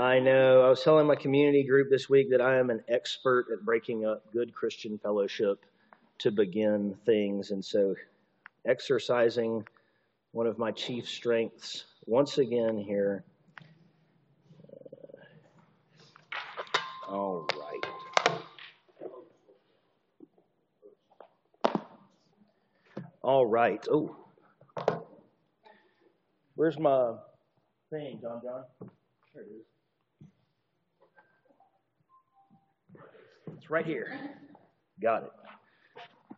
I know. I was telling my community group this week that I am an expert at breaking up good Christian fellowship to begin things. And so, exercising one of my chief strengths once again here. All right. All right. Oh, where's my thing, John John? There it is. Right here. Got it.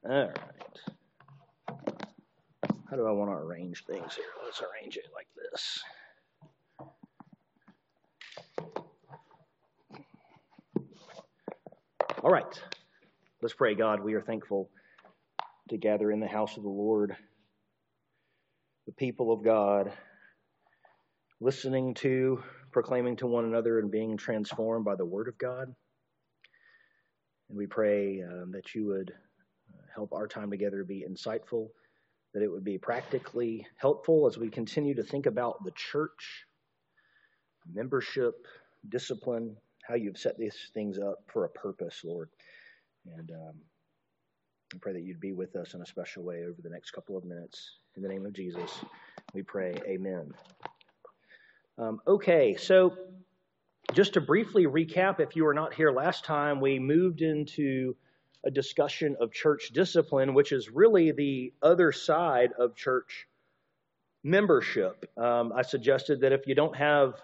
All right. How do I want to arrange things here? Let's arrange it like this. All right. Let's pray, God. We are thankful to gather in the house of the Lord, the people of God, listening to, proclaiming to one another, and being transformed by the Word of God. And we pray um, that you would help our time together be insightful, that it would be practically helpful as we continue to think about the church, membership, discipline, how you've set these things up for a purpose, Lord. And um, I pray that you'd be with us in a special way over the next couple of minutes. In the name of Jesus, we pray, Amen. Um, okay, so just to briefly recap, if you were not here last time, we moved into a discussion of church discipline, which is really the other side of church membership. Um, I suggested that if you don't have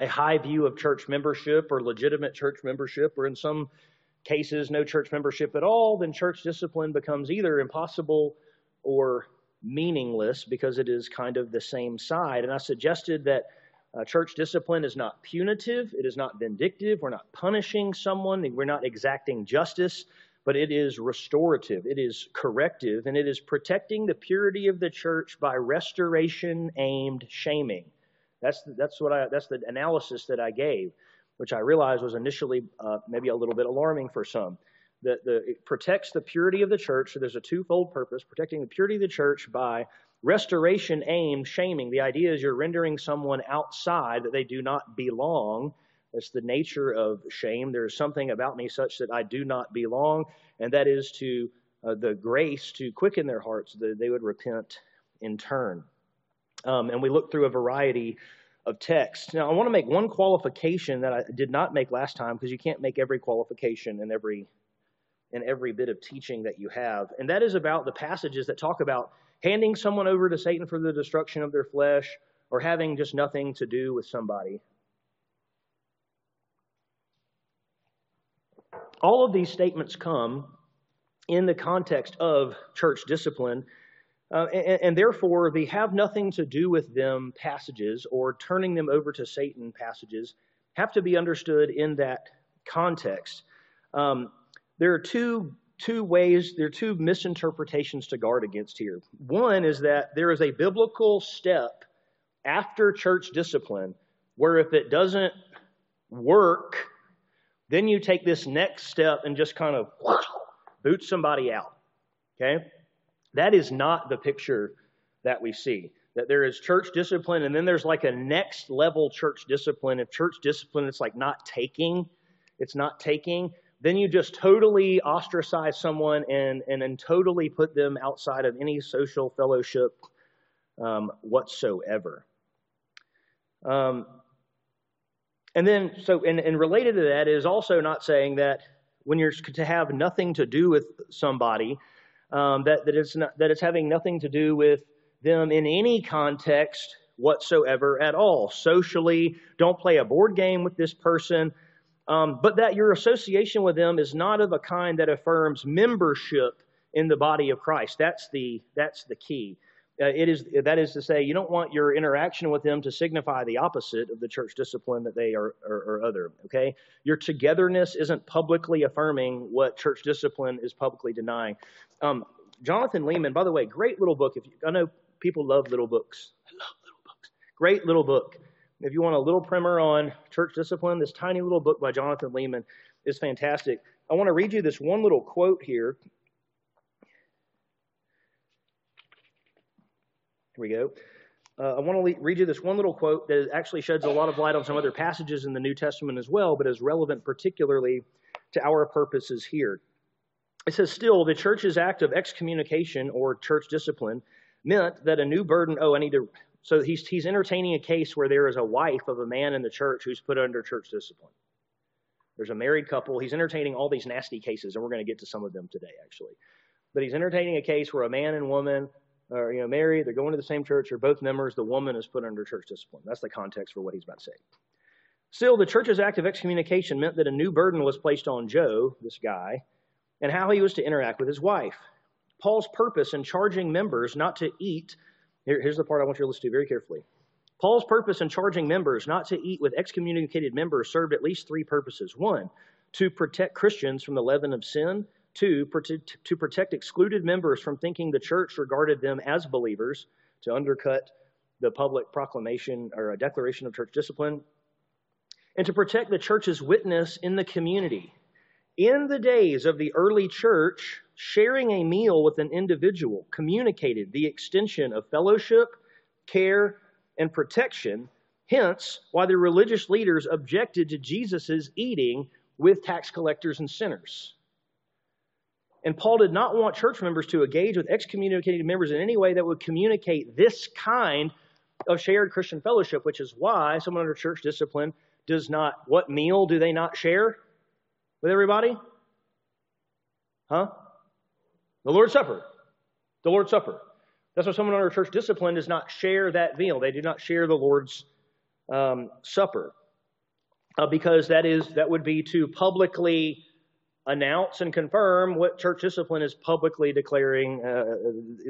a high view of church membership or legitimate church membership, or in some cases, no church membership at all, then church discipline becomes either impossible or meaningless because it is kind of the same side. And I suggested that uh, church discipline is not punitive, it is not vindictive. We're not punishing someone, we're not exacting justice, but it is restorative, it is corrective, and it is protecting the purity of the church by restoration aimed shaming. That's, that's, what I, that's the analysis that I gave, which I realized was initially uh, maybe a little bit alarming for some. That the, it protects the purity of the church, so there's a twofold purpose protecting the purity of the church by Restoration aimed shaming. The idea is you're rendering someone outside that they do not belong. That's the nature of shame. There is something about me such that I do not belong, and that is to uh, the grace to quicken their hearts that they would repent in turn. Um, and we look through a variety of texts. Now, I want to make one qualification that I did not make last time because you can't make every qualification in every in every bit of teaching that you have, and that is about the passages that talk about handing someone over to Satan for the destruction of their flesh, or having just nothing to do with somebody. All of these statements come in the context of church discipline, uh, and, and, therefore the have nothing to do with them passages or turning them over to Satan passages have to be understood in that context. Um, there are two two ways, there are two misinterpretations to guard against here. One is that there is a biblical step after church discipline where if it doesn't work, then you take this next step and just kind of boot somebody out. Okay? That is not the picture that we see. That there is church discipline, and then there's like a next level church discipline. If church discipline, it's like not taking, it's not taking then you just totally ostracize someone and, and then totally put them outside of any social fellowship um, whatsoever. Um, and then, so, and, and related to that is also not saying that when you're to have nothing to do with somebody, um, that, that, it's not, that it's having nothing to do with them in any context whatsoever at all. Socially, don't play a board game with this person um, but that your association with them is not of a kind that affirms membership in the body of Christ. That's the, that's the key. Uh, it is, that is to say, you don't want your interaction with them to signify the opposite of the church discipline that they are or, other. Okay, your togetherness isn't publicly affirming what church discipline is publicly denying. Um, Jonathan Leeman, by the way, great little book. If you, I know people love little books, I love little books. Great little book. If you want a little primer on church discipline, this tiny little book by Jonathan Leeman is fantastic. I want to read you this one little quote here. Here we go. uh, I want to read you this one little quote that actually sheds a lot of light on some other passages in the New Testament as well, but is relevant particularly to our purposes here. It says, Still, the church's act of excommunication or church discipline meant that a new burden. Oh, I need to. So he's, he's entertaining a case where there is a wife of a man in the church who's put under church discipline. There's a married couple. He's entertaining all these nasty cases, and we're going to get to some of them today, actually. But he's entertaining a case where a man and woman are you know married, they're going to the same church, they're both members. The woman is put under church discipline. That's the context for what he's about to say. Still, the church's act of excommunication meant that a new burden was placed on Joe, this guy, and how he was to interact with his wife. Paul's purpose in charging members not to eat. Here, here's the part I want you to listen to very carefully. Paul's purpose in charging members not to eat with excommunicated members served at least three purposes. One, to protect Christians from the leaven of sin. Two, to protect excluded members from thinking the church regarded them as believers, to undercut the public proclamation or a declaration of church discipline, and to protect the church's witness in the community. In the days of the early church, sharing a meal with an individual communicated the extension of fellowship, care, and protection. Hence, why the religious leaders objected to Jesus' eating with tax collectors and sinners. And Paul did not want church members to engage with excommunicated members in any way that would communicate this kind of shared Christian fellowship, which is why someone under church discipline does not, what meal do they not share with everybody? Huh? The Lord's Supper. The Lord's Supper. That's why someone under church discipline does not share that meal. They do not share the Lord's um, Supper. Uh, because that is that would be to publicly announce and confirm what church discipline is publicly declaring uh,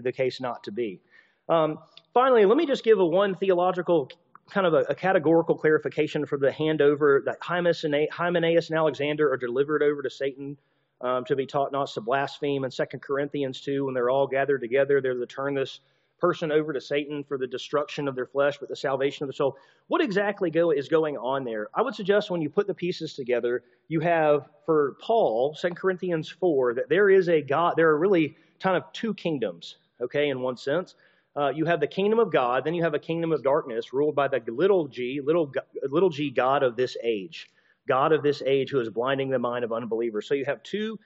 the case not to be. Um, finally, let me just give a one theological kind of a, a categorical clarification for the handover that Hymenaeus and Alexander are delivered over to Satan um, to be taught not to blaspheme. In 2 Corinthians 2, when they're all gathered together, they're to turn this person over to Satan for the destruction of their flesh, but the salvation of the soul. What exactly go, is going on there? I would suggest when you put the pieces together, you have for Paul, 2 Corinthians 4, that there is a God, there are really kind of two kingdoms, okay, in one sense. Uh, you have the kingdom of God, then you have a kingdom of darkness ruled by the little g, little, little g God of this age. God of this age who is blinding the mind of unbelievers. So you have two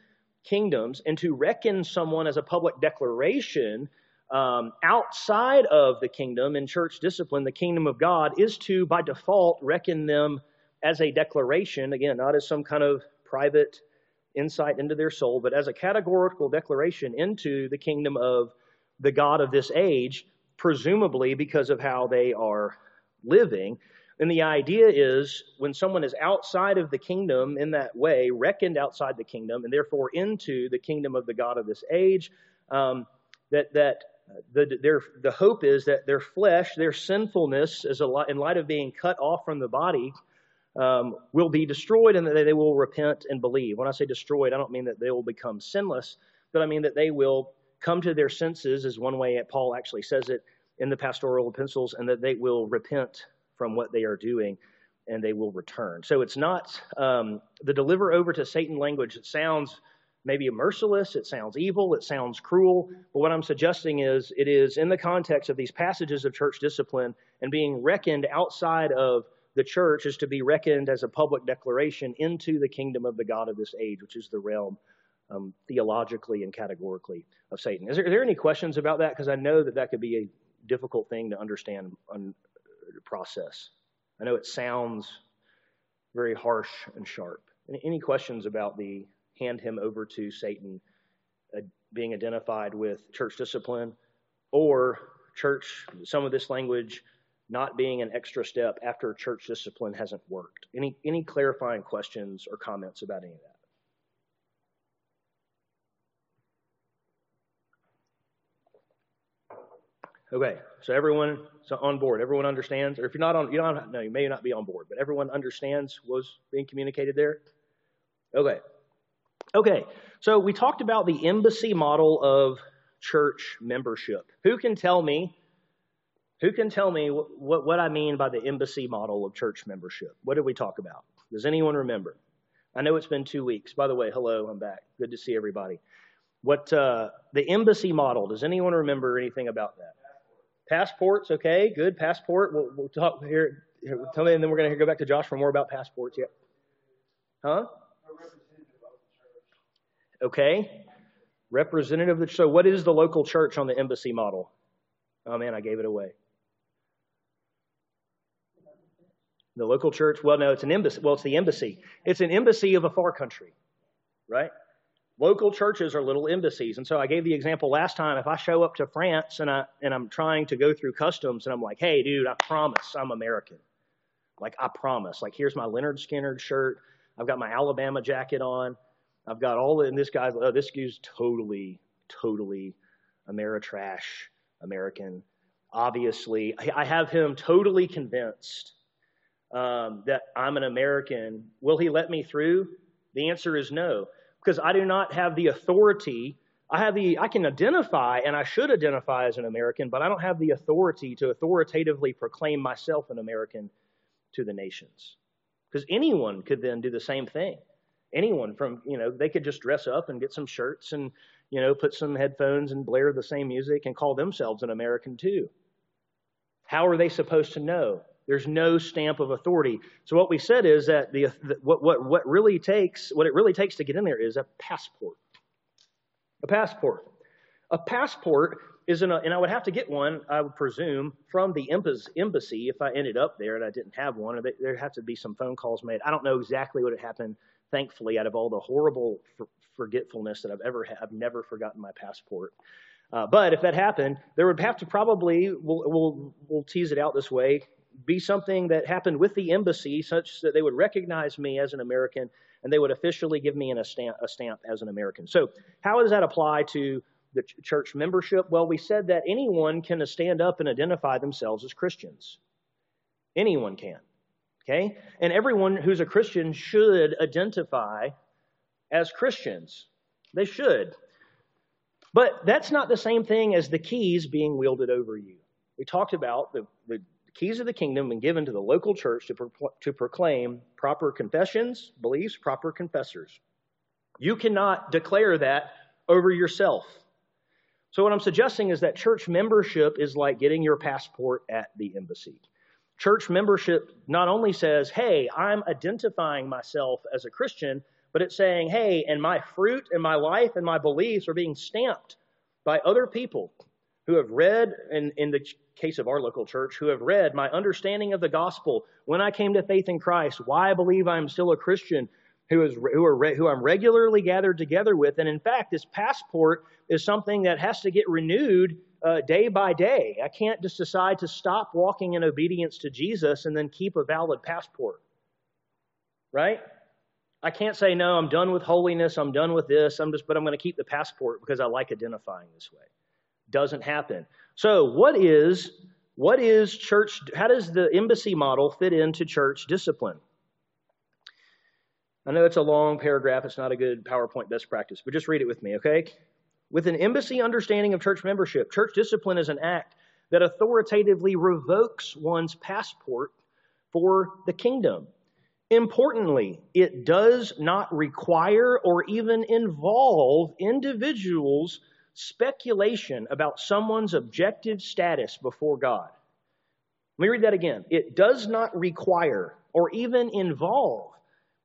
kingdoms, and to reckon someone as a public declaration um, outside of the kingdom in church discipline, the kingdom of God, is to, by default, reckon them as a declaration, again, not as some kind of private insight into their soul, but as a categorical declaration into the kingdom of the God of this age, presumably because of how they are living. And the idea is when someone is outside of the kingdom in that way, reckoned outside the kingdom, and therefore into the kingdom of the God of this age, um, that, that the, their, the hope is that their flesh, their sinfulness, is a lot, in light of being cut off from the body, um, will be destroyed and that they will repent and believe. When I say destroyed, I don't mean that they will become sinless, but I mean that they will come to their senses, is one way Paul actually says it in the pastoral epistles, and that they will repent from what they are doing and they will return. So it's not um, the deliver over to Satan language. It sounds maybe merciless, it sounds evil, it sounds cruel. But what I'm suggesting is it is in the context of these passages of church discipline and being reckoned outside of the church is to be reckoned as a public declaration into the kingdom of the God of this age, which is the realm um, theologically and categorically of Satan. Is there, are there any questions about that? Because I know that that could be a difficult thing to understand and process. I know it sounds very harsh and sharp. Any, questions about the hand him over to Satan, uh, being identified with church discipline, or church, some of this language not being an extra step after church discipline hasn't worked. Any, any clarifying questions or comments about any of that? Okay, so everyone so on board. Everyone understands, or if you're not on, you don't no, you may not be on board, but everyone understands was being communicated there. Okay, Okay, so we talked about the embassy model of church membership. Who can tell me? Who can tell me what, what I mean by the embassy model of church membership? What did we talk about? Does anyone remember? I know it's been two weeks. By the way, hello, I'm back. Good to see everybody. What uh, the embassy model? Does anyone remember anything about that? Passports, okay, good. Passport. We'll, we'll talk here. here tell me, and then we're going to go back to Josh for more about passports. Yep. Huh? Okay. Representative of the so what is the local church on the embassy model? Oh man, I gave it away. The local church, well, no, it's an embassy. Well, it's the embassy. It's an embassy of a far country, right? Local churches are little embassies. And so I gave the example last time. If I show up to France and, I, and I'm trying to go through customs and I'm like, hey, dude, I promise I'm American. Like, I promise. Like, here's my Lynyrd Skynyrd shirt. I've got my Alabama jacket on. I've got all the, and this guy's, oh, this guy's totally, totally Ameritrash, American. Obviously, I have him totally convinced um, that I'm an American. Will he let me through? The answer is no because I do not have the authority. I have the I can identify and I should identify as an American, but I don't have the authority to authoritatively proclaim myself an American to the nations. Because anyone could then do the same thing. Anyone from, you know, they could just dress up and get some shirts and, you know, put some headphones and blare the same music and call themselves an American too. How are they supposed to know? There's no stamp of authority. So what we said is that the, what, what, really takes what it really takes to get in there is a passport. A passport. A passport is an, and I would have to get one, I would presume, from the embassy if I ended up there and I didn't have one. There'd have to be some phone calls made. I don't know exactly what happened. Thankfully, out of all the horrible forgetfulness that I've ever had, I've never forgotten my passport. Uh, but if that happened, there would have to probably, we'll, we'll, we'll tease it out this way, be something that happened with the embassy such that they would recognize me as an American and they would officially give me a stamp, a stamp as an American. So, how does that apply to the ch- church membership? Well, we said that anyone can stand up and identify themselves as Christians. Anyone can. Okay? And everyone who's a Christian should identify as Christians. They should. But that's not the same thing as the keys being wielded over you. We talked about the, the keys of the kingdom been given to the local church to, pro- to proclaim proper confessions, beliefs, proper confessors. You cannot declare that over yourself. So, what I'm suggesting is that church membership is like getting your passport at the embassy. Church membership not only says, hey, I'm identifying myself as a Christian, but it's saying, hey, and my fruit and my life and my beliefs are being stamped by other people who have read, in, in the case of our local church, who have read my understanding of the gospel, when I came to faith in Christ, why I believe I'm still a Christian, who, is, who, are, who I'm regularly gathered together with. And in fact, this passport is something that has to get renewed uh, day by day. I can't just decide to stop walking in obedience to Jesus and then keep a valid passport. Right? I can't say, no, I'm done with holiness, I'm done with this, I'm just, but I'm going to keep the passport because I like identifying this way. Doesn't happen. So, what is what is church how does the embassy model fit into church discipline? I know it's a long paragraph, it's not a good PowerPoint best practice, but just read it with me, okay? With an embassy understanding of church membership, church discipline is an act that authoritatively revokes one's passport for the kingdom. Importantly, it does not require or even involve individuals' speculation about someone's objective status before God. Let me read that again. It does not require or even involve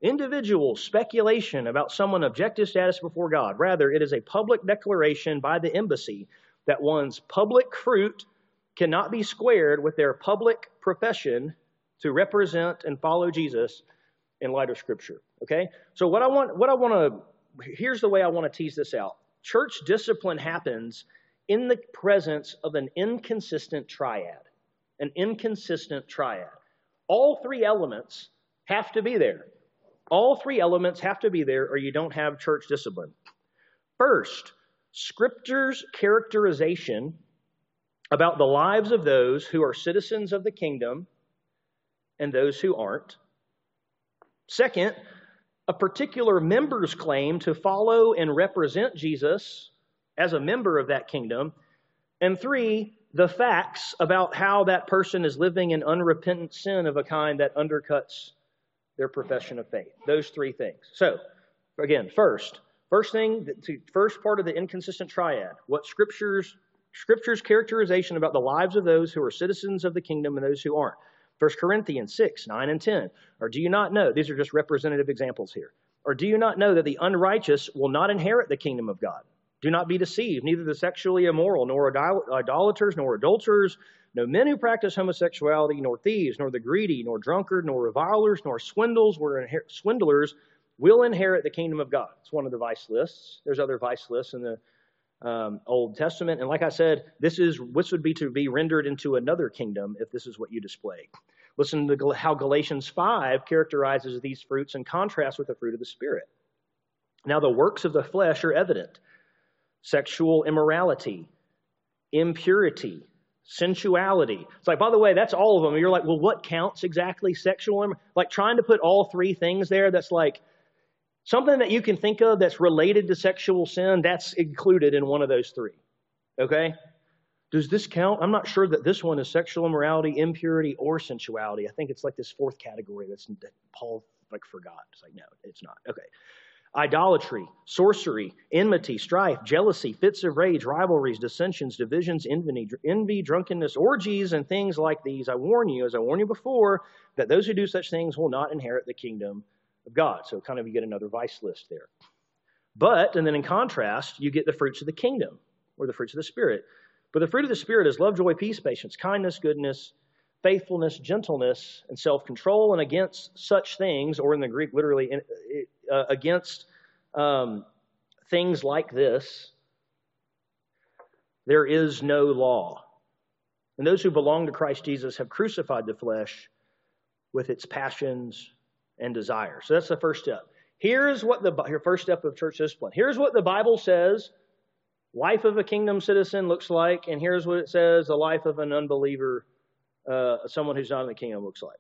individual speculation about someone's objective status before God. Rather, it is a public declaration by the embassy that one's public fruit cannot be squared with their public profession to represent and follow Jesus in light of Scripture. Okay? So what I want, what I want to, here's the way I want to tease this out. Church discipline happens in the presence of an inconsistent triad. An inconsistent triad. All three elements have to be there. All three elements have to be there, or you don't have church discipline. First, Scripture's characterization about the lives of those who are citizens of the kingdom and those who aren't. Second, a particular member's claim to follow and represent Jesus as a member of that kingdom. And three, the facts about how that person is living in unrepentant sin of a kind that undercuts their profession of faith. Those three things. So, again, first, first thing, first part of the inconsistent triad, what scriptures Scripture's characterization about the lives of those who are citizens of the kingdom and those who aren't. 1 Corinthians 6, 9, and 10. Or do you not know? These are just representative examples here. Or do you not know that the unrighteous will not inherit the kingdom of God? Do not be deceived, neither the sexually immoral, nor idolaters, nor adulterers, no men who practice homosexuality, nor thieves, nor the greedy, nor drunkard, nor revilers, nor swindles, swindlers will inherit the kingdom of God. It's one of the vice lists. There's other vice lists in the um, Old Testament. And like I said, this is this would be to be rendered into another kingdom if this is what you display. Listen to how Galatians 5 characterizes these fruits in contrast with the fruit of the Spirit. Now, the works of the flesh are evident sexual immorality, impurity, sensuality. It's like, by the way, that's all of them. You're like, well, what counts exactly? Sexual, like trying to put all three things there. That's like something that you can think of that's related to sexual sin. That's included in one of those three. Okay? Does this count? I'm not sure that this one is sexual immorality, impurity, or sensuality. I think it's like this fourth category that's that Paul like forgot. It's like no, it's not. Okay idolatry, sorcery, enmity, strife, jealousy, fits of rage, rivalries, dissensions, divisions, envy, envy, drunkenness, orgies, and things like these. I warn you, as I warned you before, that those who do such things will not inherit the kingdom of God. So, kind of, you get another vice list there. But, and then in contrast, you get the fruits of the kingdom, or the fruits of the Spirit. But the fruit of the Spirit is love, joy, peace, patience, kindness, goodness, faithfulness, gentleness, and self control. And against such things, or in the Greek, literally, uh, against um, things like this, there is no law. And those who belong to Christ Jesus have crucified the flesh with its passions and desire. So that's the first step. Here's what the first step of church discipline. Here's what the Bible says life of a kingdom citizen looks like, and here's what it says the life of an unbeliever, uh, someone who's not in the kingdom, looks like.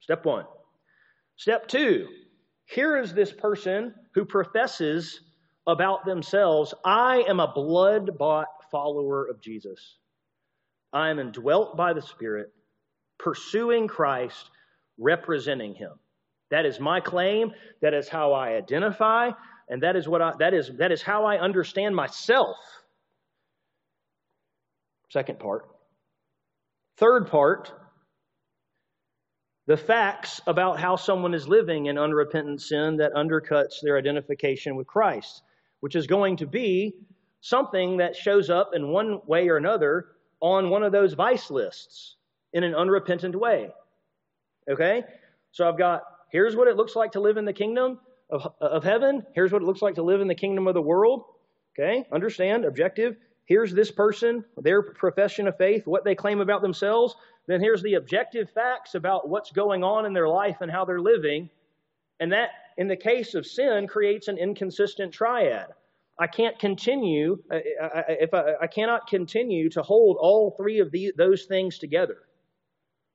Step one. Step two here is this person who professes about themselves I am a blood bought follower of Jesus. I am indwelt by the Spirit, pursuing Christ, representing Him. That is my claim. That is how I identify, and that is what I, that is that is how I understand myself. Second part. Third part, the facts about how someone is living in unrepentant sin that undercuts their identification with Christ, which is going to be something that shows up in one way or another on one of those vice lists in an unrepentant way. Okay? So I've got here's what it looks like to live in the kingdom of, of heaven, here's what it looks like to live in the kingdom of the world. Okay? Understand, objective. Here's this person, their profession of faith, what they claim about themselves then here's the objective facts about what's going on in their life and how they're living. And that, in the case of sin, creates an inconsistent triad. I can't continue, if I, I cannot continue to hold all three of the, those things together.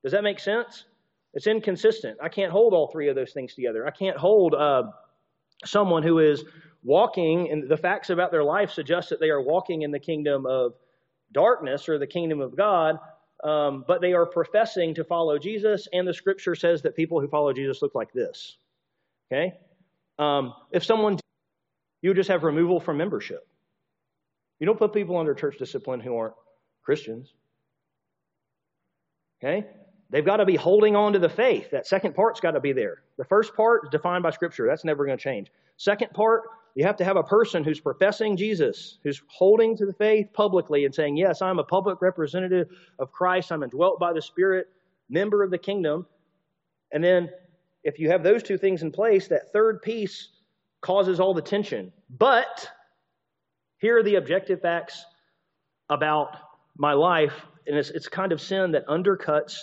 Does that make sense? It's inconsistent. I can't hold all three of those things together. I can't hold uh, someone who is walking, and the facts about their life suggest that they are walking in the kingdom of darkness or the kingdom of God, um, but they are professing to follow Jesus, and the scripture says that people who follow Jesus look like this. Okay? Um, if someone, you just have removal from membership. You don't put people under church discipline who aren't Christians. Okay? They've got to be holding on to the faith. That second part's got to be there. The first part is defined by Scripture. That's never going to change. Second part, you have to have a person who's professing Jesus, who's holding to the faith publicly and saying, Yes, I'm a public representative of Christ. I'm indwelt by the Spirit, member of the kingdom. And then, if you have those two things in place, that third piece causes all the tension. But here are the objective facts about my life, and it's, it's kind of sin that undercuts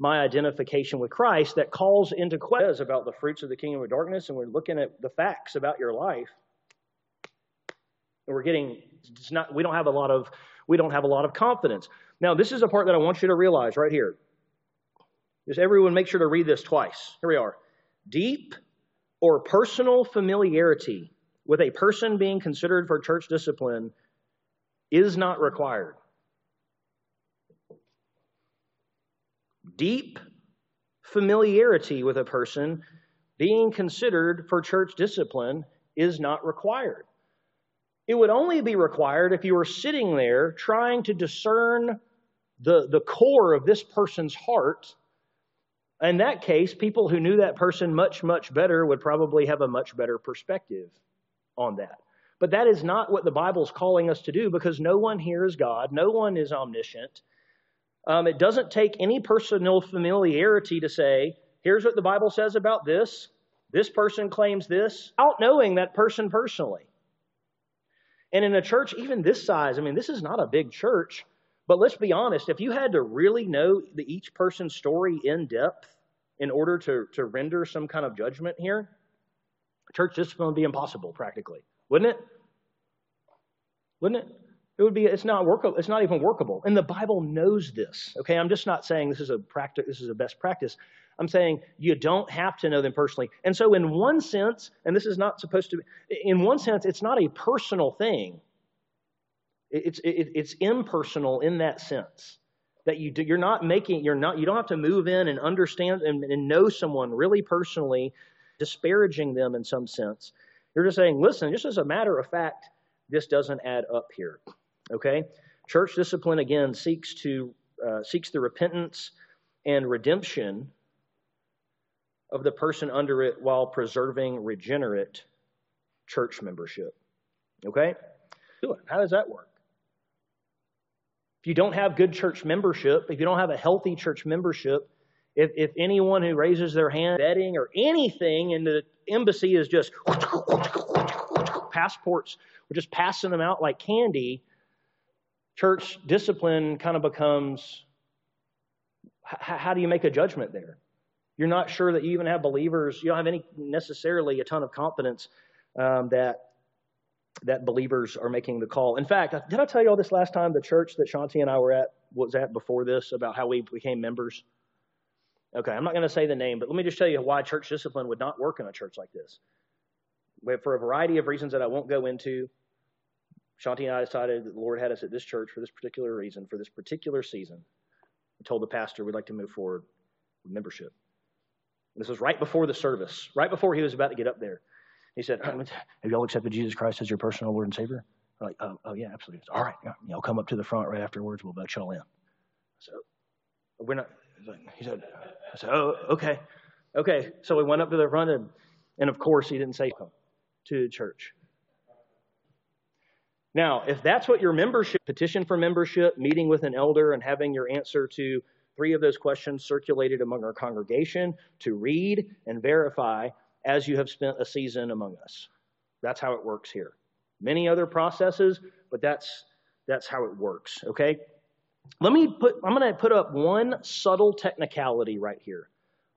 my identification with Christ that calls into questions about the fruits of the kingdom of darkness, and we're looking at the facts about your life And we're getting it's not we don't have a lot of we don't have a lot of confidence. Now, this is a part that I want you to realize right here. Just everyone make sure to read this twice. Here we are. Deep or personal familiarity with a person being considered for church discipline is not required. Deep familiarity with a person being considered for church discipline is not required. It would only be required if you were sitting there trying to discern the, the core of this person's heart. In that case, people who knew that person much, much better would probably have a much better perspective on that. But that is not what the Bible is calling us to do because no one here is God, no one is omniscient. Um, it doesn't take any personal familiarity to say, here's what the Bible says about this. This person claims this, out knowing that person personally. And in a church, even this size, I mean, this is not a big church, but let's be honest, if you had to really know the, each person's story in depth in order to, to render some kind of judgment here, church discipline would be impossible practically, wouldn't it? Wouldn't it? It would be. It's not workable. It's not even workable. And the Bible knows this. Okay, I'm just not saying this is a practice. This is a best practice. I'm saying you don't have to know them personally. And so, in one sense, and this is not supposed to. be, In one sense, it's not a personal thing. It's it, it's impersonal in that sense that you do, you're not making you're not you don't have to move in and understand and, and know someone really personally, disparaging them in some sense. You're just saying, listen, just as a matter of fact, this doesn't add up here. Okay? Church discipline, again, seeks, to, uh, seeks the repentance and redemption of the person under it while preserving regenerate church membership. Okay? How does that work? If you don't have good church membership, if you don't have a healthy church membership, if, if anyone who raises their hand betting or anything in the embassy is just passports, we're just passing them out like candy, church discipline kind of becomes how do you make a judgment there? You're not sure that you even have believers. You don't have any necessarily a ton of confidence um, that that believers are making the call. In fact, did I tell you all this last time? The church that Shanti and I were at was at before this about how we became members. Okay, I'm not going to say the name, but let me just tell you why church discipline would not work in a church like this. For a variety of reasons that I won't go into, Shanti and I decided that the Lord had us at this church for this particular reason, for this particular season. I told the pastor we'd like to move forward with membership. This was right before the service, right before he was about to get up there. He said, Have y'all accepted Jesus Christ as your personal Lord and Savior? I'm like, oh, oh, yeah, absolutely. All right, know, come up to the front right afterwards. We'll let y'all in. So oh, we're not. He said, I said, oh, okay, okay. So we went up to the front, and, and of course he didn't say come to church. Now, if that's what your membership, petition for membership, meeting with an elder, and having your answer to three of those questions circulated among our congregation to read and verify as you have spent a season among us. That's how it works here. Many other processes, but that's that's how it works, okay? Let me put I'm going to put up one subtle technicality right here.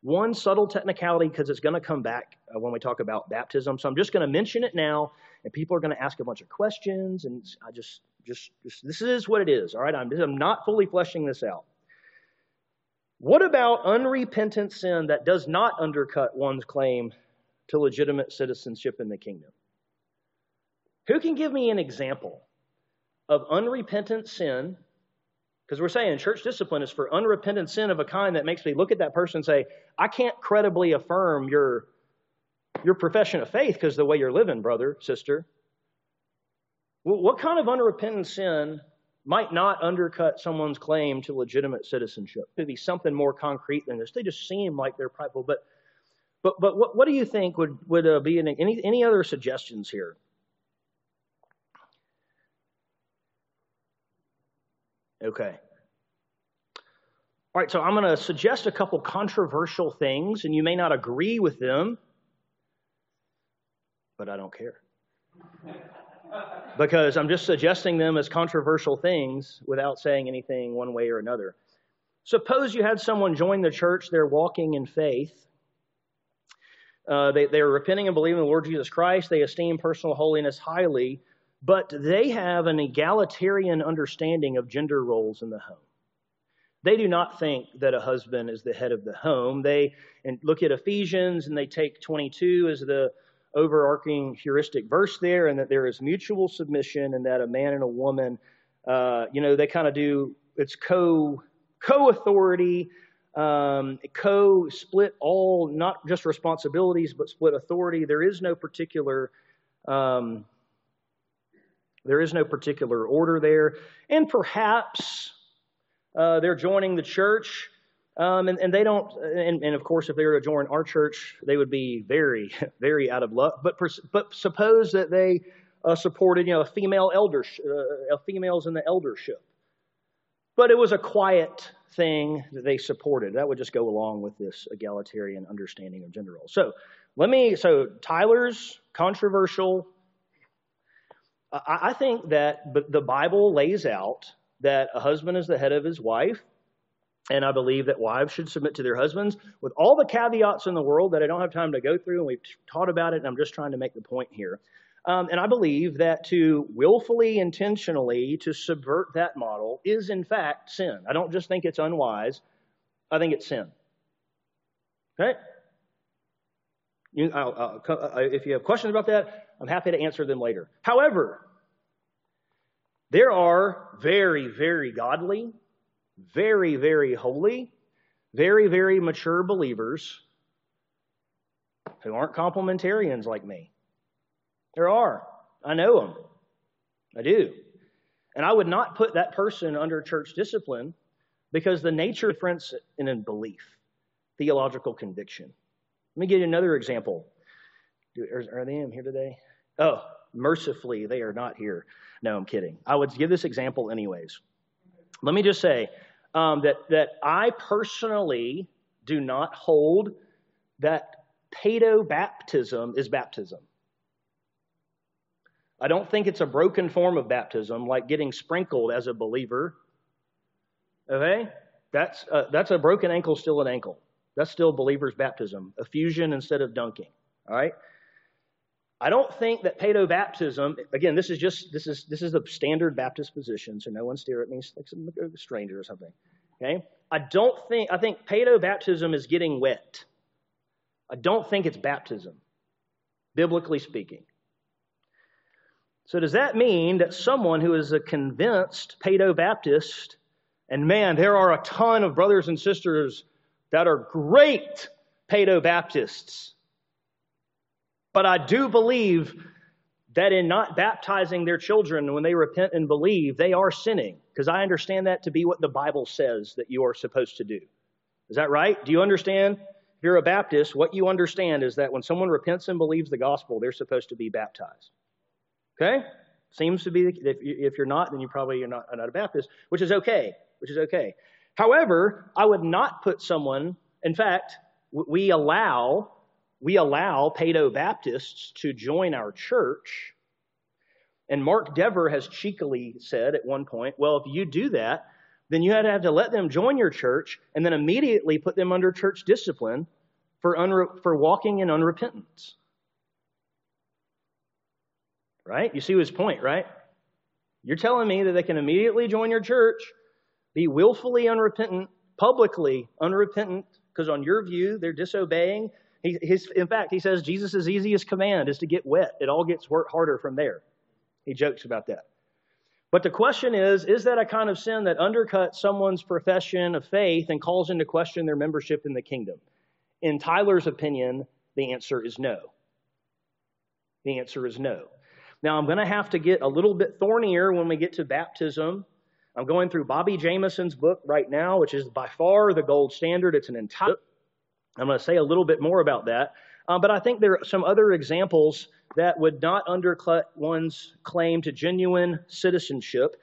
One subtle technicality because it's going to come back uh, when we talk about baptism. So I'm just going to mention it now and people are going to ask a bunch of questions, and I just, just, just this is what it is. All right, I'm, I'm not fully fleshing this out. What about unrepentant sin that does not undercut one's claim to legitimate citizenship in the kingdom? Who can give me an example of unrepentant sin? Because we're saying church discipline is for unrepentant sin of a kind that makes me look at that person and say, I can't credibly affirm your your profession of faith because the way you're living, brother, sister. What kind of unrepentant sin might not undercut someone's claim to legitimate citizenship? It Could be something more concrete than this. They just seem like they're prideful. But, but, but what, what do you think would, would uh, be any, any other suggestions here? Okay. All right, so I'm going to suggest a couple controversial things, and you may not agree with them but I don't care. because I'm just suggesting them as controversial things without saying anything one way or another. Suppose you had someone join the church, they're walking in faith. Uh, they, they're repenting and believing in the Lord Jesus Christ. They esteem personal holiness highly, but they have an egalitarian understanding of gender roles in the home. They do not think that a husband is the head of the home. They and look at Ephesians and they take 22 as the overarching heuristic verse there, and that there is mutual submission, and that a man and a woman, uh, you know, they kind of do it's co co authority, um, co split all not just responsibilities but split authority. There is no particular um, There is no particular order there. And perhaps uh, they're joining the church, um, and, and, they don't, and, and, of course, if they were to join our church, they would be very, very out of luck. But, but suppose that they uh, supported, you know, a female elder, uh, females in the eldership. But it was a quiet thing that they supported. That would just go along with this egalitarian understanding of gender roles. So let me, so Tyler's controversial. I, think that the Bible lays out that a husband is the head of his wife. And I believe that wives should submit to their husbands with all the caveats in the world that I don't have time to go through, and we've taught about it, and I'm just trying to make the point here. Um, and I believe that to willfully, intentionally, to subvert that model is in fact sin. I don't just think it's unwise, I think it's sin. Okay? You, I'll, I'll, if you have questions about that, I'm happy to answer them later. However, there are very, very godly, very, very holy, very, very mature believers who aren't complementarians like me. There are. I know them. I do. And I would not put that person under church discipline because the nature difference in a belief, theological conviction. Let me give you another example. Are they in here today? Oh, mercifully, they are not here. No, I'm kidding. I would give this example anyways. Let me just say um, that, that I personally do not hold that paedo baptism is baptism. I don't think it's a broken form of baptism, like getting sprinkled as a believer. Okay? That's, uh, that's a broken ankle, still an ankle. That's still believer's baptism, effusion instead of dunking. All right? I don't think that paedo baptism, again, this is just, this is, this is the standard Baptist position, so no one stare at me like some stranger or something. Okay? I don't think, I think paedo baptism is getting wet. I don't think it's baptism, biblically speaking. So, does that mean that someone who is a convinced Paedo Baptist, and man, there are a ton of brothers and sisters that are great Paedo Baptists, but I do believe that in not baptizing their children when they repent and believe, they are sinning, because I understand that to be what the Bible says that you are supposed to do. Is that right? Do you understand? If you're a Baptist, what you understand is that when someone repents and believes the gospel, they're supposed to be baptized. Okay? Seems to be, if, you're not, then you probably are not, are not a Baptist, which is okay, which is okay. However, I would not put someone, in fact, we allow, we allow Paedo Baptists to join our church. And Mark Dever has cheekily said at one point, well, if you do that, then you had to have to let them join your church and then immediately put them under church discipline for, unre- for walking in unrepentance. Right? You see his point, right? You're telling me that they can immediately join your church, be willfully unrepentant, publicly unrepentant, because on your view, they're disobeying. He, his, in fact, he says Jesus' easiest command is to get wet. It all gets worked harder from there. He jokes about that. But the question is is that a kind of sin that undercuts someone's profession of faith and calls into question their membership in the kingdom? In Tyler's opinion, the answer is no. The answer is no. Now, I'm going to have to get a little bit thornier when we get to baptism. I'm going through Bobby Jamieson's book right now, which is by far the gold standard. It's an entire. I'm going to say a little bit more about that. Um, but I think there are some other examples that would not undercut one's claim to genuine citizenship.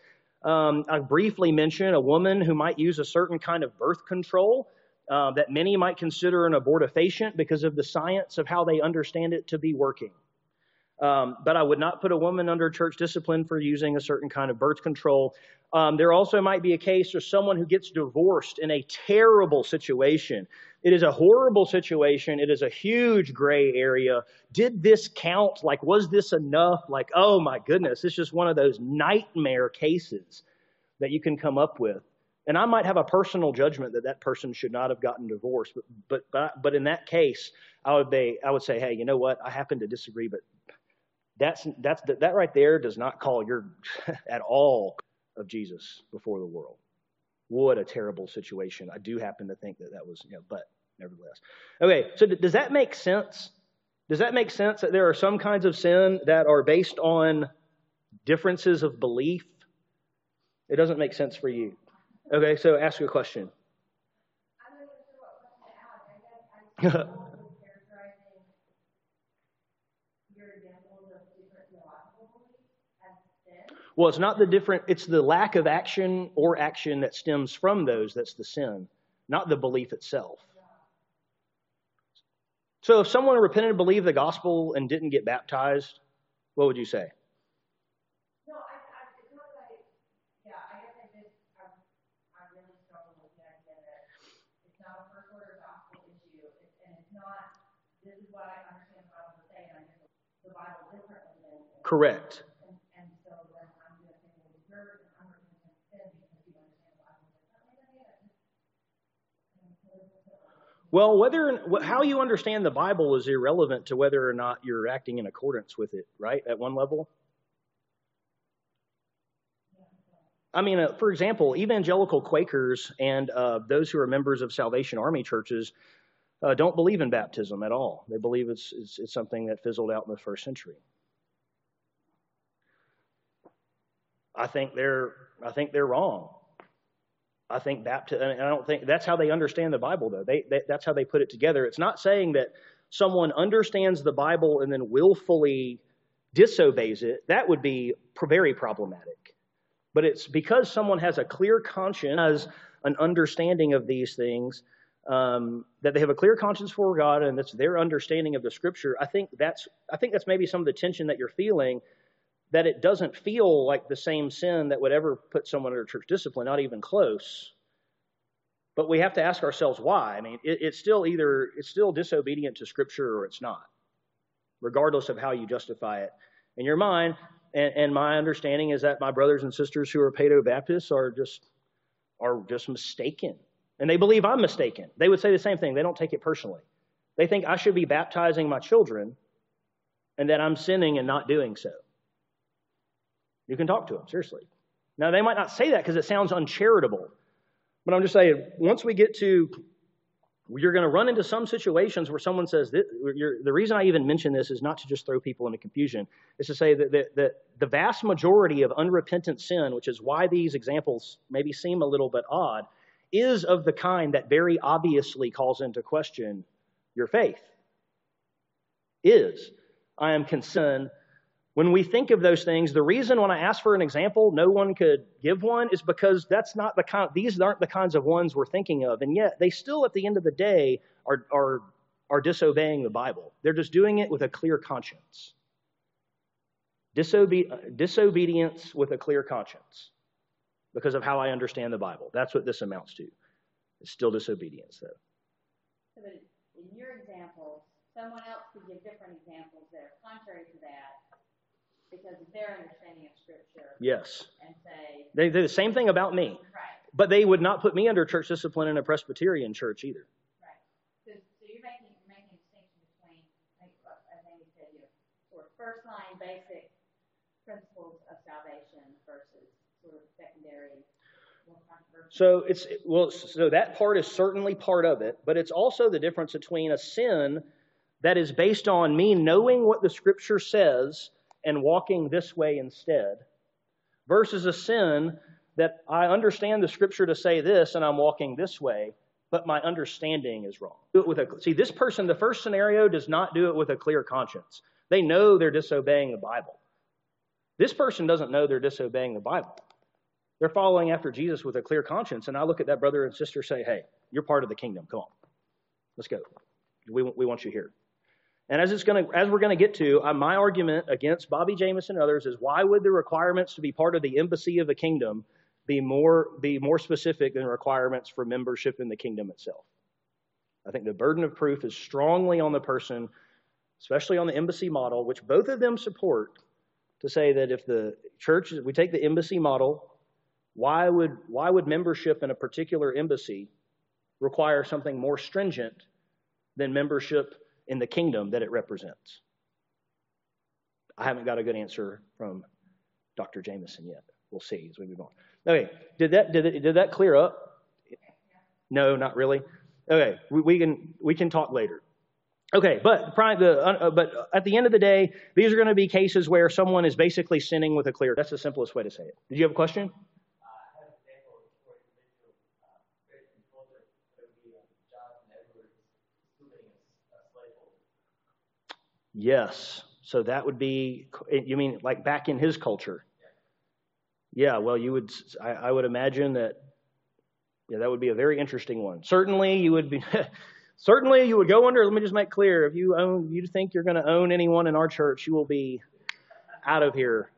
Um, I briefly mentioned a woman who might use a certain kind of birth control uh, that many might consider an abortifacient because of the science of how they understand it to be working. Um, but I would not put a woman under church discipline for using a certain kind of birth control. Um, there also might be a case of someone who gets divorced in a terrible situation. It is a horrible situation. It is a huge gray area. Did this count? Like, was this enough? Like, oh my goodness, it's just one of those nightmare cases that you can come up with. And I might have a personal judgment that that person should not have gotten divorced, but but but, but in that case, I would be I would say, hey, you know what? I happen to disagree, but that's, that's, that right there does not call your, at all, of Jesus before the world. What a terrible situation. I do happen to think that that was, you know, but nevertheless. Okay, so does that make sense? Does that make sense that there are some kinds of sin that are based on differences of belief. It doesn't make sense for you. Okay, so ask your question. Well, it's not the different, it's the lack of action or action that stems from those that's the sin, not the belief itself. So if someone repented and believed the gospel and didn't get baptized, what would you say? No, Well, whether how you understand the Bible is irrelevant to whether or not you're acting in accordance with it, right? At one level. I mean, uh, for example, evangelical Quakers and uh, those who are members of Salvation Army churches uh, don't believe in baptism at all. They believe it's, it's, it's something that fizzled out in the first century. I think they're I think they're wrong. I think baptism, and I don't think that's how they understand the Bible, though. They, they, that's how they put it together. It's not saying that someone understands the Bible and then willfully disobeys it. That would be very problematic. But it's because someone has a clear conscience, has an understanding of these things, um, that they have a clear conscience for God, and that's their understanding of the Scripture. I think that's I think that's maybe some of the tension that you're feeling. That it doesn't feel like the same sin that would ever put someone under church discipline, not even close. But we have to ask ourselves why. I mean, it, it's still either it's still disobedient to Scripture or it's not, regardless of how you justify it in your mind. And, and my understanding is that my brothers and sisters who are Paedo Baptists are just are just mistaken, and they believe I'm mistaken. They would say the same thing. They don't take it personally. They think I should be baptizing my children, and that I'm sinning and not doing so. You can talk to them, seriously. Now, they might not say that because it sounds uncharitable. But I'm just saying, once we get to, you're going to run into some situations where someone says, the reason I even mention this is not to just throw people into confusion, is to say that, that the vast majority of unrepentant sin, which is why these examples maybe seem a little bit odd, is of the kind that very obviously calls into question your faith. Is. I am concerned when we think of those things, the reason when I ask for an example, no one could give one is because that's not the kind, these aren't the kinds of ones we're thinking of. And yet they still, at the end of the day, are, are, are disobeying the Bible. They're just doing it with a clear conscience. Disobe- disobedience with a clear conscience because of how I understand the Bible. That's what this amounts to. It's still disobedience, though. So in your example, someone else could give different examples that are contrary to that because of their understanding of Scripture. Yes. And say. They do the same thing about me. Right. But they would not put me under church discipline in a Presbyterian church either. Right. So, so you're making, making a distinction between, as Amy said, you sort of first line basic principles of salvation versus sort of secondary. So it's well, so that part is certainly part of it, but it's also the difference between a sin that is based on me knowing what the Scripture says and walking this way instead, versus a sin that I understand the scripture to say this and I'm walking this way, but my understanding is wrong. Do it with a, see, this person, the first scenario does not do it with a clear conscience. They know they're disobeying the Bible. This person doesn't know they're disobeying the Bible. They're following after Jesus with a clear conscience. And I look at that brother and sister say, hey, you're part of the kingdom. Come on. Let's go. We, we want you here. And as it's to, as we're going to get to, uh, my argument against Bobby Jamieson and others is why would the requirements to be part of the embassy of the kingdom be more be more specific than requirements for membership in the kingdom itself? I think the burden of proof is strongly on the person, especially on the embassy model, which both of them support, to say that if the church we take the embassy model, why would why would membership in a particular embassy require something more stringent than membership in the kingdom that it represents? I haven't got a good answer from Dr. Jamieson yet. We'll see as we move on. Okay, did that did, did that clear up? No, not really. Okay, we, we can we can talk later. Okay, but the, uh, but at the end of the day, these are going to be cases where someone is basically sinning with a clear. That's the simplest way to say it. Did you have a question? Yes. So that would be, you mean like back in his culture? Yeah, well, you would, I, I would imagine that, yeah, that would be a very interesting one. Certainly, you would be, certainly you would go under, let me just make clear, if you own, you think you're going to own anyone in our church, you will be out of here.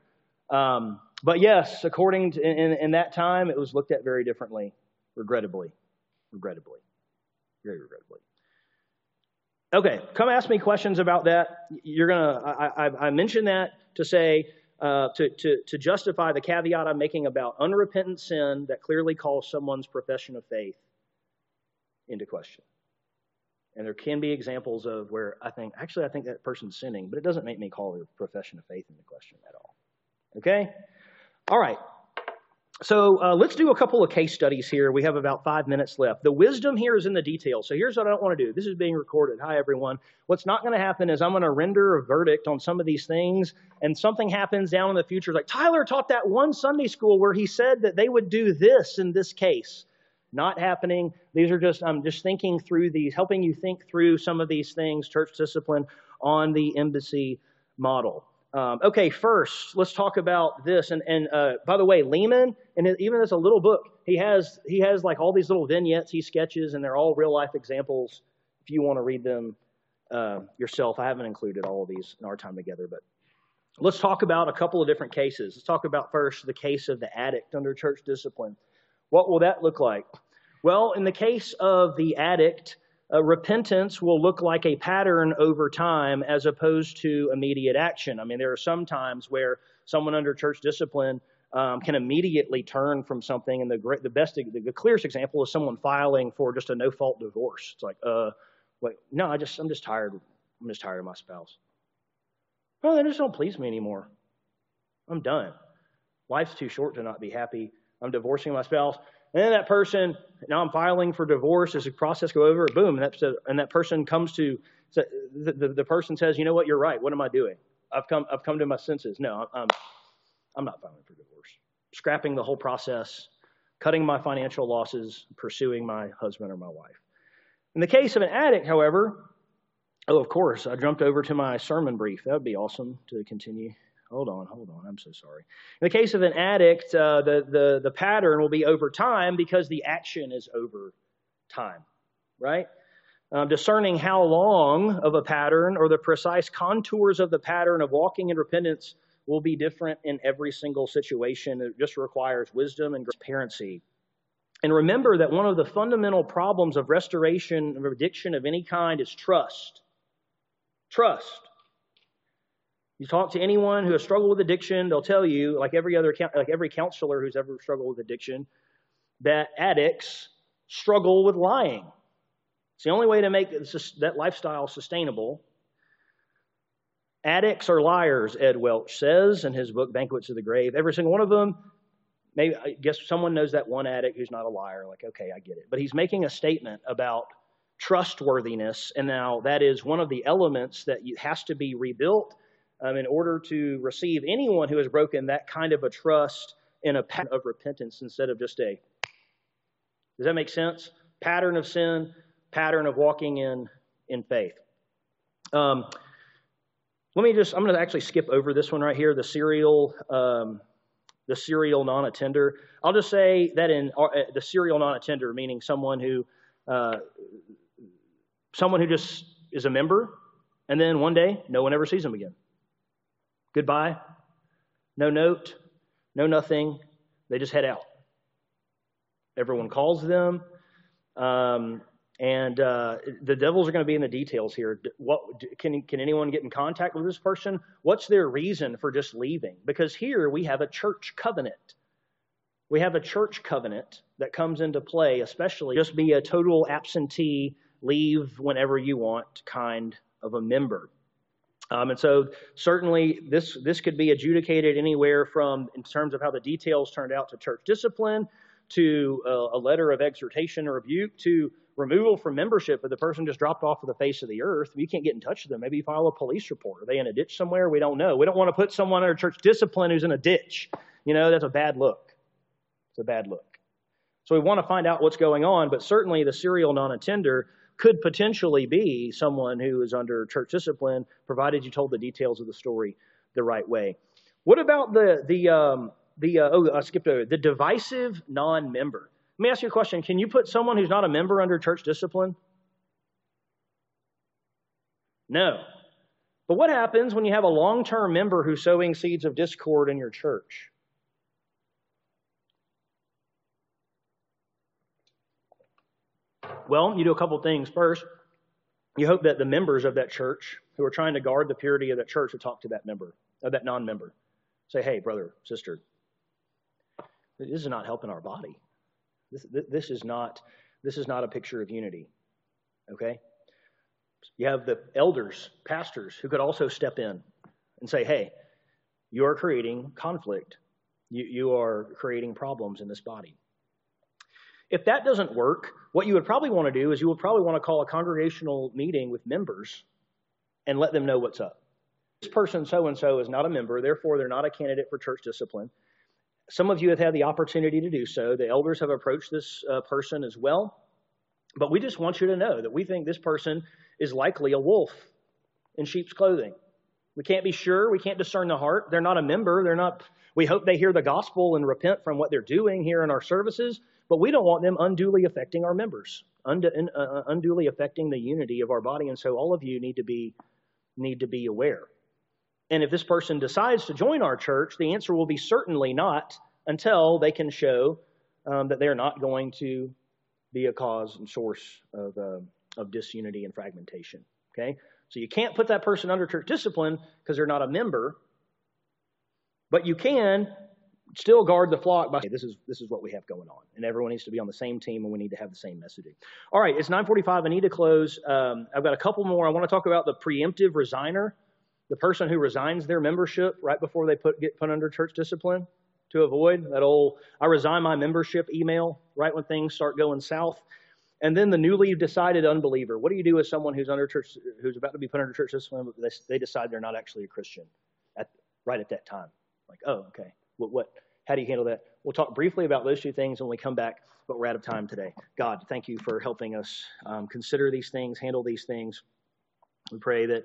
Um, but yes, according to, in, in that time, it was looked at very differently, regrettably, regrettably, very regrettably. Okay, come ask me questions about that. You're gonna. I, I, I mentioned that to say uh, to, to to justify the caveat I'm making about unrepentant sin that clearly calls someone's profession of faith into question. And there can be examples of where I think, actually, I think that person's sinning, but it doesn't make me call their profession of faith into question at all. Okay? All right. So uh, let's do a couple of case studies here. We have about five minutes left. The wisdom here is in the details. So here's what I don't want to do. This is being recorded. Hi, everyone. What's not going to happen is I'm going to render a verdict on some of these things, and something happens down in the future. Like Tyler taught that one Sunday school where he said that they would do this in this case. Not happening. These are just, I'm just thinking through these, helping you think through some of these things, church discipline on the embassy model. Um, okay, first, let's talk about this. And, and uh, by the way, Leeman, and even as a little book, he has he has like all these little vignettes he sketches, and they're all real life examples. If you want to read them uh, yourself, I haven't included all of these in our time together, but let's talk about a couple of different cases. Let's talk about first the case of the addict under church discipline. What will that look like? Well, in the case of the addict, uh, repentance will look like a pattern over time as opposed to immediate action. I mean, there are some times where someone under church discipline um, can immediately turn from something, and the the best, the, the clearest example is someone filing for just a no-fault divorce. It's like, uh, wait, no, I just, I'm just tired. I'm just tired of my spouse. Well, they just don't please me anymore. I'm done. Life's too short to not be happy. I'm divorcing my spouse. And then that person, now I'm filing for divorce. As the process go over, boom, and that, and that person comes to, the, the, the person says, you know what, you're right. What am I doing? I've come, I've come to my senses. No, I'm, I'm not filing for divorce. Scrapping the whole process, cutting my financial losses, pursuing my husband or my wife. In the case of an addict, however, oh, of course, I jumped over to my sermon brief. That would be awesome to continue. Hold on, hold on. I'm so sorry. In the case of an addict, uh, the, the, the pattern will be over time because the action is over time, right? Um, discerning how long of a pattern or the precise contours of the pattern of walking in repentance will be different in every single situation. It just requires wisdom and transparency. And remember that one of the fundamental problems of restoration of addiction of any kind is trust. Trust. You talk to anyone who has struggled with addiction, they'll tell you, like every other like every counselor who's ever struggled with addiction, that addicts struggle with lying. It's the only way to make that lifestyle sustainable. Addicts are liars, Ed Welch says in his book Banquets of the Grave. Every single one of them. Maybe I guess someone knows that one addict who's not a liar. Like, okay, I get it. But he's making a statement about trustworthiness, and now that is one of the elements that has to be rebuilt um, in order to receive anyone who has broken that kind of a trust in a pattern of repentance instead of just a. Does that make sense? Pattern of sin, pattern of walking in in faith. Um, let me just. I'm going to actually skip over this one right here. The serial. Um, the serial non-attender. I'll just say that in uh, the serial non-attender, meaning someone who, uh, someone who just is a member, and then one day no one ever sees them again. Goodbye. No note, no nothing. They just head out. Everyone calls them. Um, and uh, the devils are going to be in the details here. What can can anyone get in contact with this person? What's their reason for just leaving? Because here we have a church covenant. We have a church covenant that comes into play, especially just be a total absentee, leave whenever you want kind of a member. Um, and so certainly this, this could be adjudicated anywhere from, in terms of how the details turned out, to church discipline, to uh, a letter of exhortation or rebuke, to removal from membership, but the person just dropped off of the face of the earth. You can't get in touch with them. Maybe you file a police report. Are they in a ditch somewhere? We don't know. We don't want to put someone under church discipline who's in a ditch. You know, that's a bad look. It's a bad look. So we want to find out what's going on, but certainly the serial non attender could potentially be someone who is under church discipline, provided you told the details of the story the right way. What about the the um, the uh, oh I skipped over the divisive non-member? Let me ask you a question: Can you put someone who's not a member under church discipline? No. But what happens when you have a long-term member who's sowing seeds of discord in your church? Well, you do a couple things. First, you hope that the members of that church who are trying to guard the purity of that church will talk to that member, of that non-member. Say, hey, brother, sister, this is not helping our body. This, this is not this is not a picture of unity. Okay? You have the elders, pastors, who could also step in and say, hey, you are creating conflict. You, you are creating problems in this body. If that doesn't work, what you would probably want to do is you would probably want to call a congregational meeting with members and let them know what's up. This person, so and so, is not a member, therefore, they're not a candidate for church discipline. Some of you have had the opportunity to do so. The elders have approached this uh, person as well. But we just want you to know that we think this person is likely a wolf in sheep's clothing. We can't be sure. We can't discern the heart. They're not a member. They're not. We hope they hear the gospel and repent from what they're doing here in our services, but we don't want them unduly affecting our members, uh, uh, unduly affecting the unity of our body. And so all of you need to be need to be aware. And if this person decides to join our church, the answer will be certainly not until they can show um, that they're not going to be a cause and source of, uh, of disunity and fragmentation. Okay? So you can't put that person under church discipline because they're not a member, but you can still guard the flock by this is this is what we have going on and everyone needs to be on the same team and we need to have the same messaging. All right it's 9.45 i need to close. Um, i've got a couple more. I want to talk about the preemptive resigner the person who resigns their membership right before they put get put under church discipline to avoid that old i resign my membership email right when things start going south. And then the newly decided unbeliever. What do you do with someone who's under church who's about to be put under church discipline but they, they decide they're not actually a christian at right at that time? Like oh okay what, what, how do you handle that? We'll talk briefly about those two things when we come back, but we're out of time today. God, thank you for helping us um, consider these things, handle these things. We pray that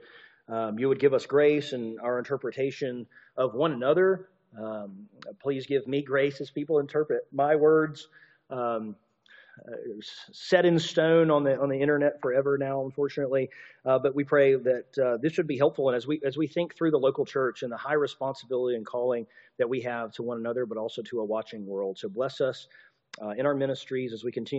um, you would give us grace in our interpretation of one another. Um, please give me grace as people interpret my words. Set in stone on the on the internet forever now, unfortunately. Uh, but we pray that uh, this should be helpful, and as we as we think through the local church and the high responsibility and calling that we have to one another, but also to a watching world. So bless us uh, in our ministries as we continue.